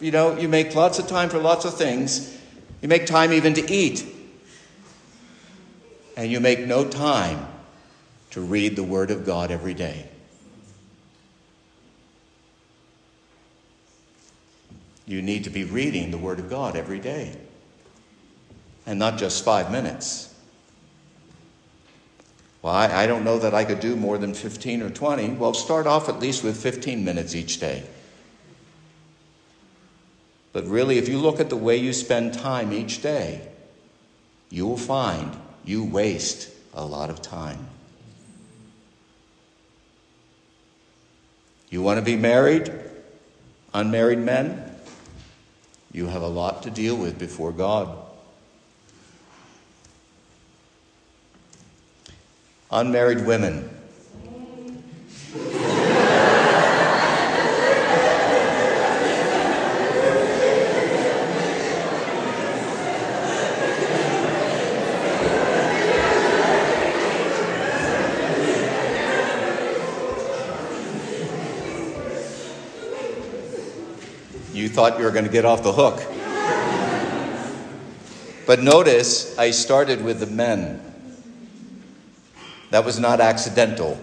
Speaker 2: You know, you make lots of time for lots of things. You make time even to eat and you make no time to read the Word of God every day. You need to be reading the Word of God every day, and not just five minutes. Well, I, I, don't know that I could do more than 15 or 20. Well, start off at least with 15 minutes each day. But really, if you look at the way you spend time each day, you will find you waste a lot of time. You want to be married? Unmarried men? You have a lot to deal with before God. Unmarried women. You thought you were going to get off the hook. But notice I started with the men. That was not accidental.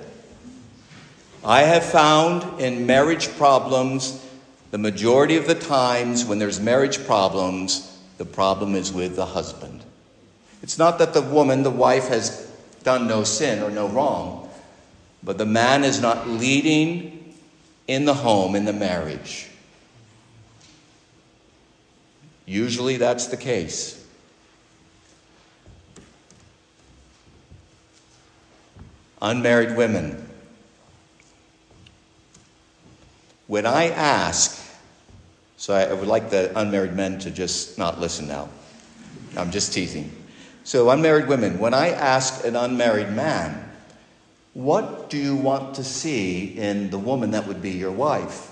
Speaker 2: I have found in marriage problems, the majority of the times when there's marriage problems, the problem is with the husband. It's not that the woman, the wife, has done no sin or no wrong, but the man is not leading in the home, in the marriage. Usually that's the case. Unmarried women. When I ask, so I would like the unmarried men to just not listen now. I'm just teasing. So, unmarried women, when I ask an unmarried man, what do you want to see in the woman that would be your wife?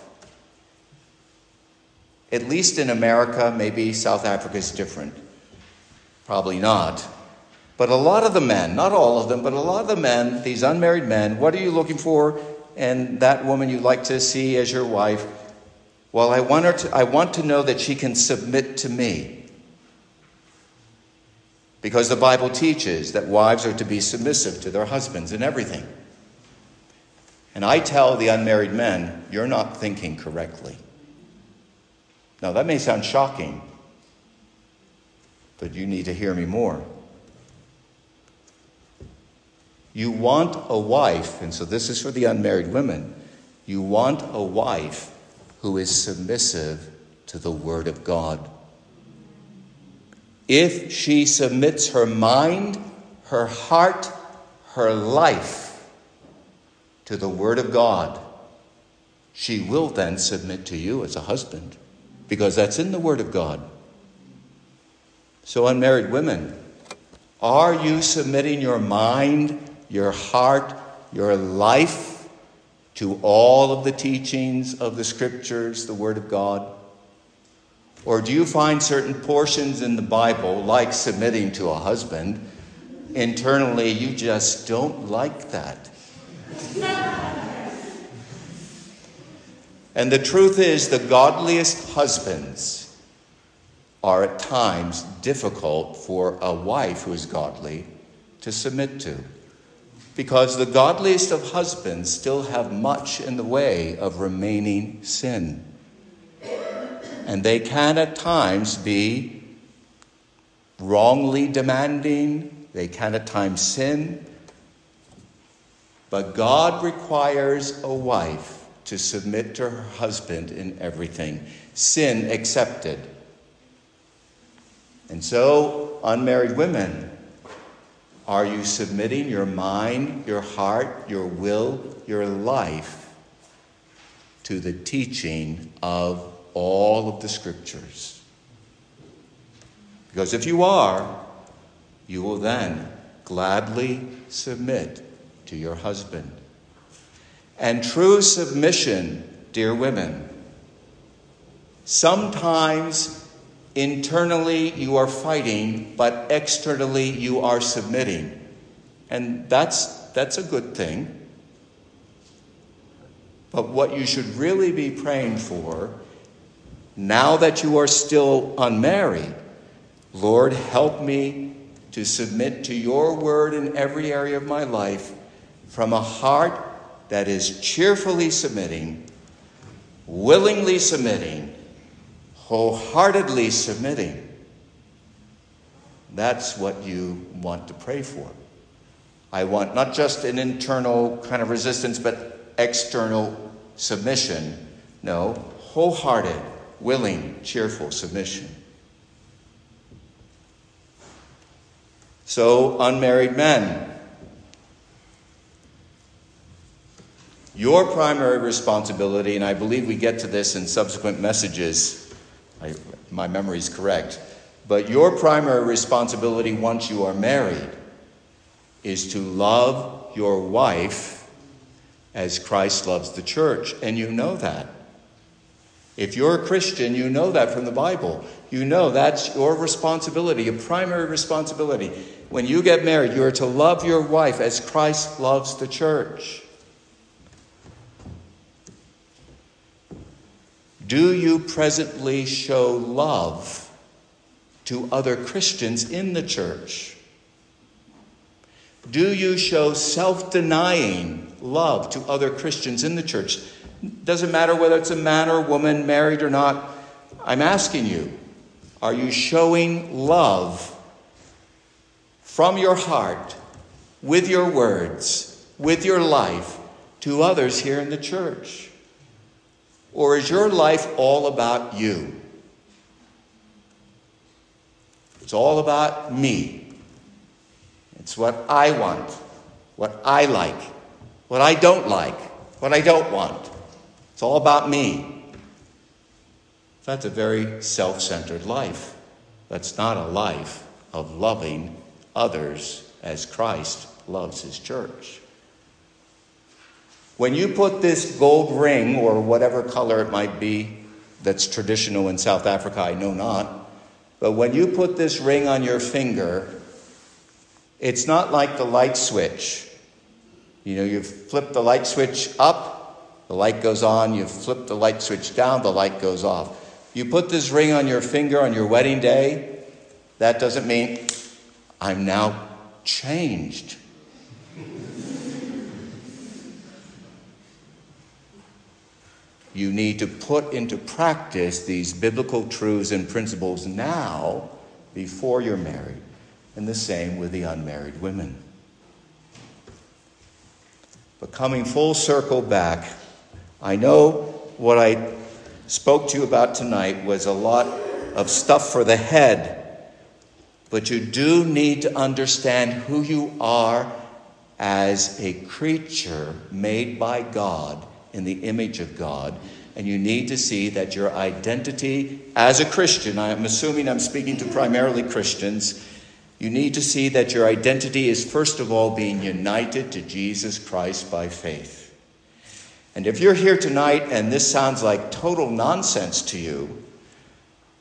Speaker 2: At least in America, maybe South Africa is different. Probably not. But a lot of the men, not all of them, but a lot of the men, these unmarried men, what are you looking for in that woman you'd like to see as your wife? Well, I want, her to, I want to know that she can submit to me. Because the Bible teaches that wives are to be submissive to their husbands in everything. And I tell the unmarried men, you're not thinking correctly. Now, that may sound shocking, but you need to hear me more. You want a wife, and so this is for the unmarried women. You want a wife who is submissive to the Word of God. If she submits her mind, her heart, her life to the Word of God, she will then submit to you as a husband because that's in the Word of God. So, unmarried women, are you submitting your mind, your heart, your life to all of the teachings of the Scriptures, the Word of God? Or do you find certain portions in the Bible, like submitting to a husband, internally you just don't like that? [LAUGHS] and the truth is, the godliest husbands are at times difficult for a wife who is godly to submit to. Because the godliest of husbands still have much in the way of remaining sin. And they can at times be wrongly demanding, they can at times sin. But God requires a wife to submit to her husband in everything, sin accepted. And so, unmarried women, are you submitting your mind, your heart, your will, your life to the teaching of all of the scriptures? Because if you are, you will then gladly submit to your husband. And true submission, dear women, sometimes internally you are fighting, but externally you are submitting. And that's, that's a good thing. But what you should really be praying for, now that you are still unmarried, Lord, help me to submit to your word in every area of my life from a heart that is cheerfully submitting, willingly submitting, wholeheartedly submitting. That's what you want to pray for. I want not just an internal kind of resistance, but external submission. No, wholehearted, willing, cheerful submission. So, unmarried men, your primary responsibility, and I believe we get to this in subsequent messages I, my memory is correct. But your primary responsibility once you are married is to love your wife as Christ loves the church. And you know that. If you're a Christian, you know that from the Bible. You know that's your responsibility, your primary responsibility. When you get married, you are to love your wife as Christ loves the church. Do you presently show love to other Christians in the church? Do you show self denying love to other Christians in the church? Doesn't matter whether it's a man or woman, married or not. I'm asking you, are you showing love from your heart, with your words, with your life to others here in the church? Or is your life all about you? It's all about me. It's what I want, what I like, what I don't like, what I don't want. It's all about me. That's a very self centered life. That's not a life of loving others as Christ loves his church. When you put this gold ring, or whatever color it might be that's traditional in South Africa, I know not, but when you put this ring on your finger, it's not like the light switch. You know, you flip the light switch up, the light goes on. You flip the light switch down, the light goes off. You put this ring on your finger on your wedding day, that doesn't mean I'm now changed. You need to put into practice these biblical truths and principles now before you're married. And the same with the unmarried women. But coming full circle back, I know what I spoke to you about tonight was a lot of stuff for the head, but you do need to understand who you are as a creature made by God in the image of God. And you need to see that your identity as a Christian, I'm assuming I'm speaking to primarily Christians, you need to see that your identity is first of all being united to Jesus Christ by faith. And if you're here tonight and this sounds like total nonsense to you,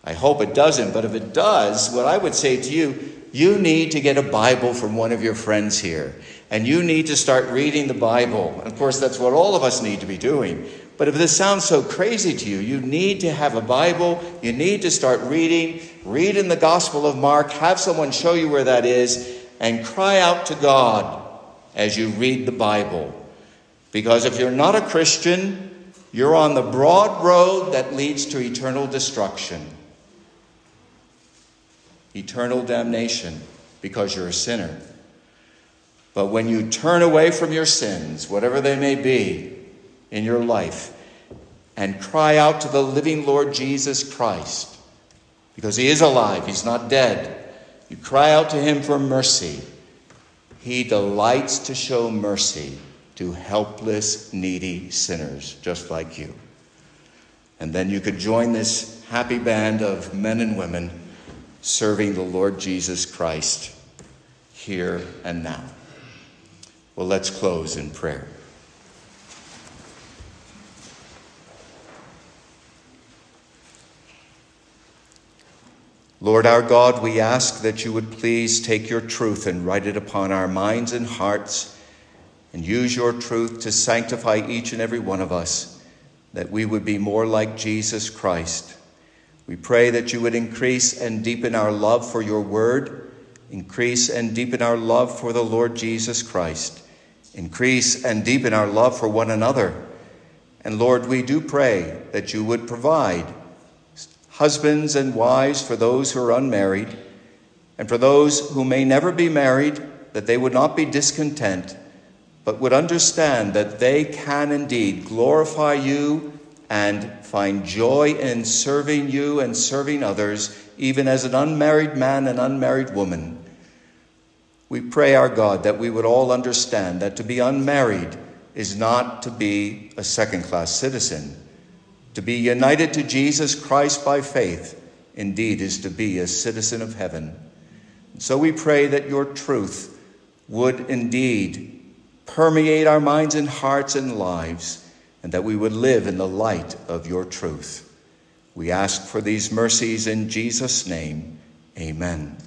Speaker 2: I hope it doesn't, but if it does, what I would say to you, you need to get a Bible from one of your friends here. And you need to start reading the Bible. Of course, that's what all of us need to be doing. But if this sounds so crazy to you, you need to have a Bible. You need to start reading. Read in the Gospel of Mark. Have someone show you where that is. And cry out to God as you read the Bible. Because if you're not a Christian, you're on the broad road that leads to eternal destruction, eternal damnation, because you're a sinner. But when you turn away from your sins, whatever they may be, in your life and cry out to the living Lord Jesus Christ because he is alive, he's not dead. You cry out to him for mercy. He delights to show mercy to helpless, needy sinners just like you. And then you could join this happy band of men and women serving the Lord Jesus Christ here and now. Well, let's close in prayer. Lord our God, we ask that you would please take your truth and write it upon our minds and hearts, and use your truth to sanctify each and every one of us, that we would be more like Jesus Christ. We pray that you would increase and deepen our love for your word, increase and deepen our love for the Lord Jesus Christ, increase and deepen our love for one another. And Lord, we do pray that you would provide husbands and wives for those who are unmarried, and for those who may never be married, that they would not be discontent, but would understand that they can indeed glorify you and find joy in serving you and serving others, even as an unmarried man and unmarried woman. We pray, our God, that we would all understand that to be unmarried is not to be a second class citizen to be united to Jesus Christ by faith, indeed, is to be a citizen of heaven. So we pray that your truth would indeed permeate our minds and hearts and lives, and that we would live in the light of your truth. We ask for these mercies in Jesus' name. Amen.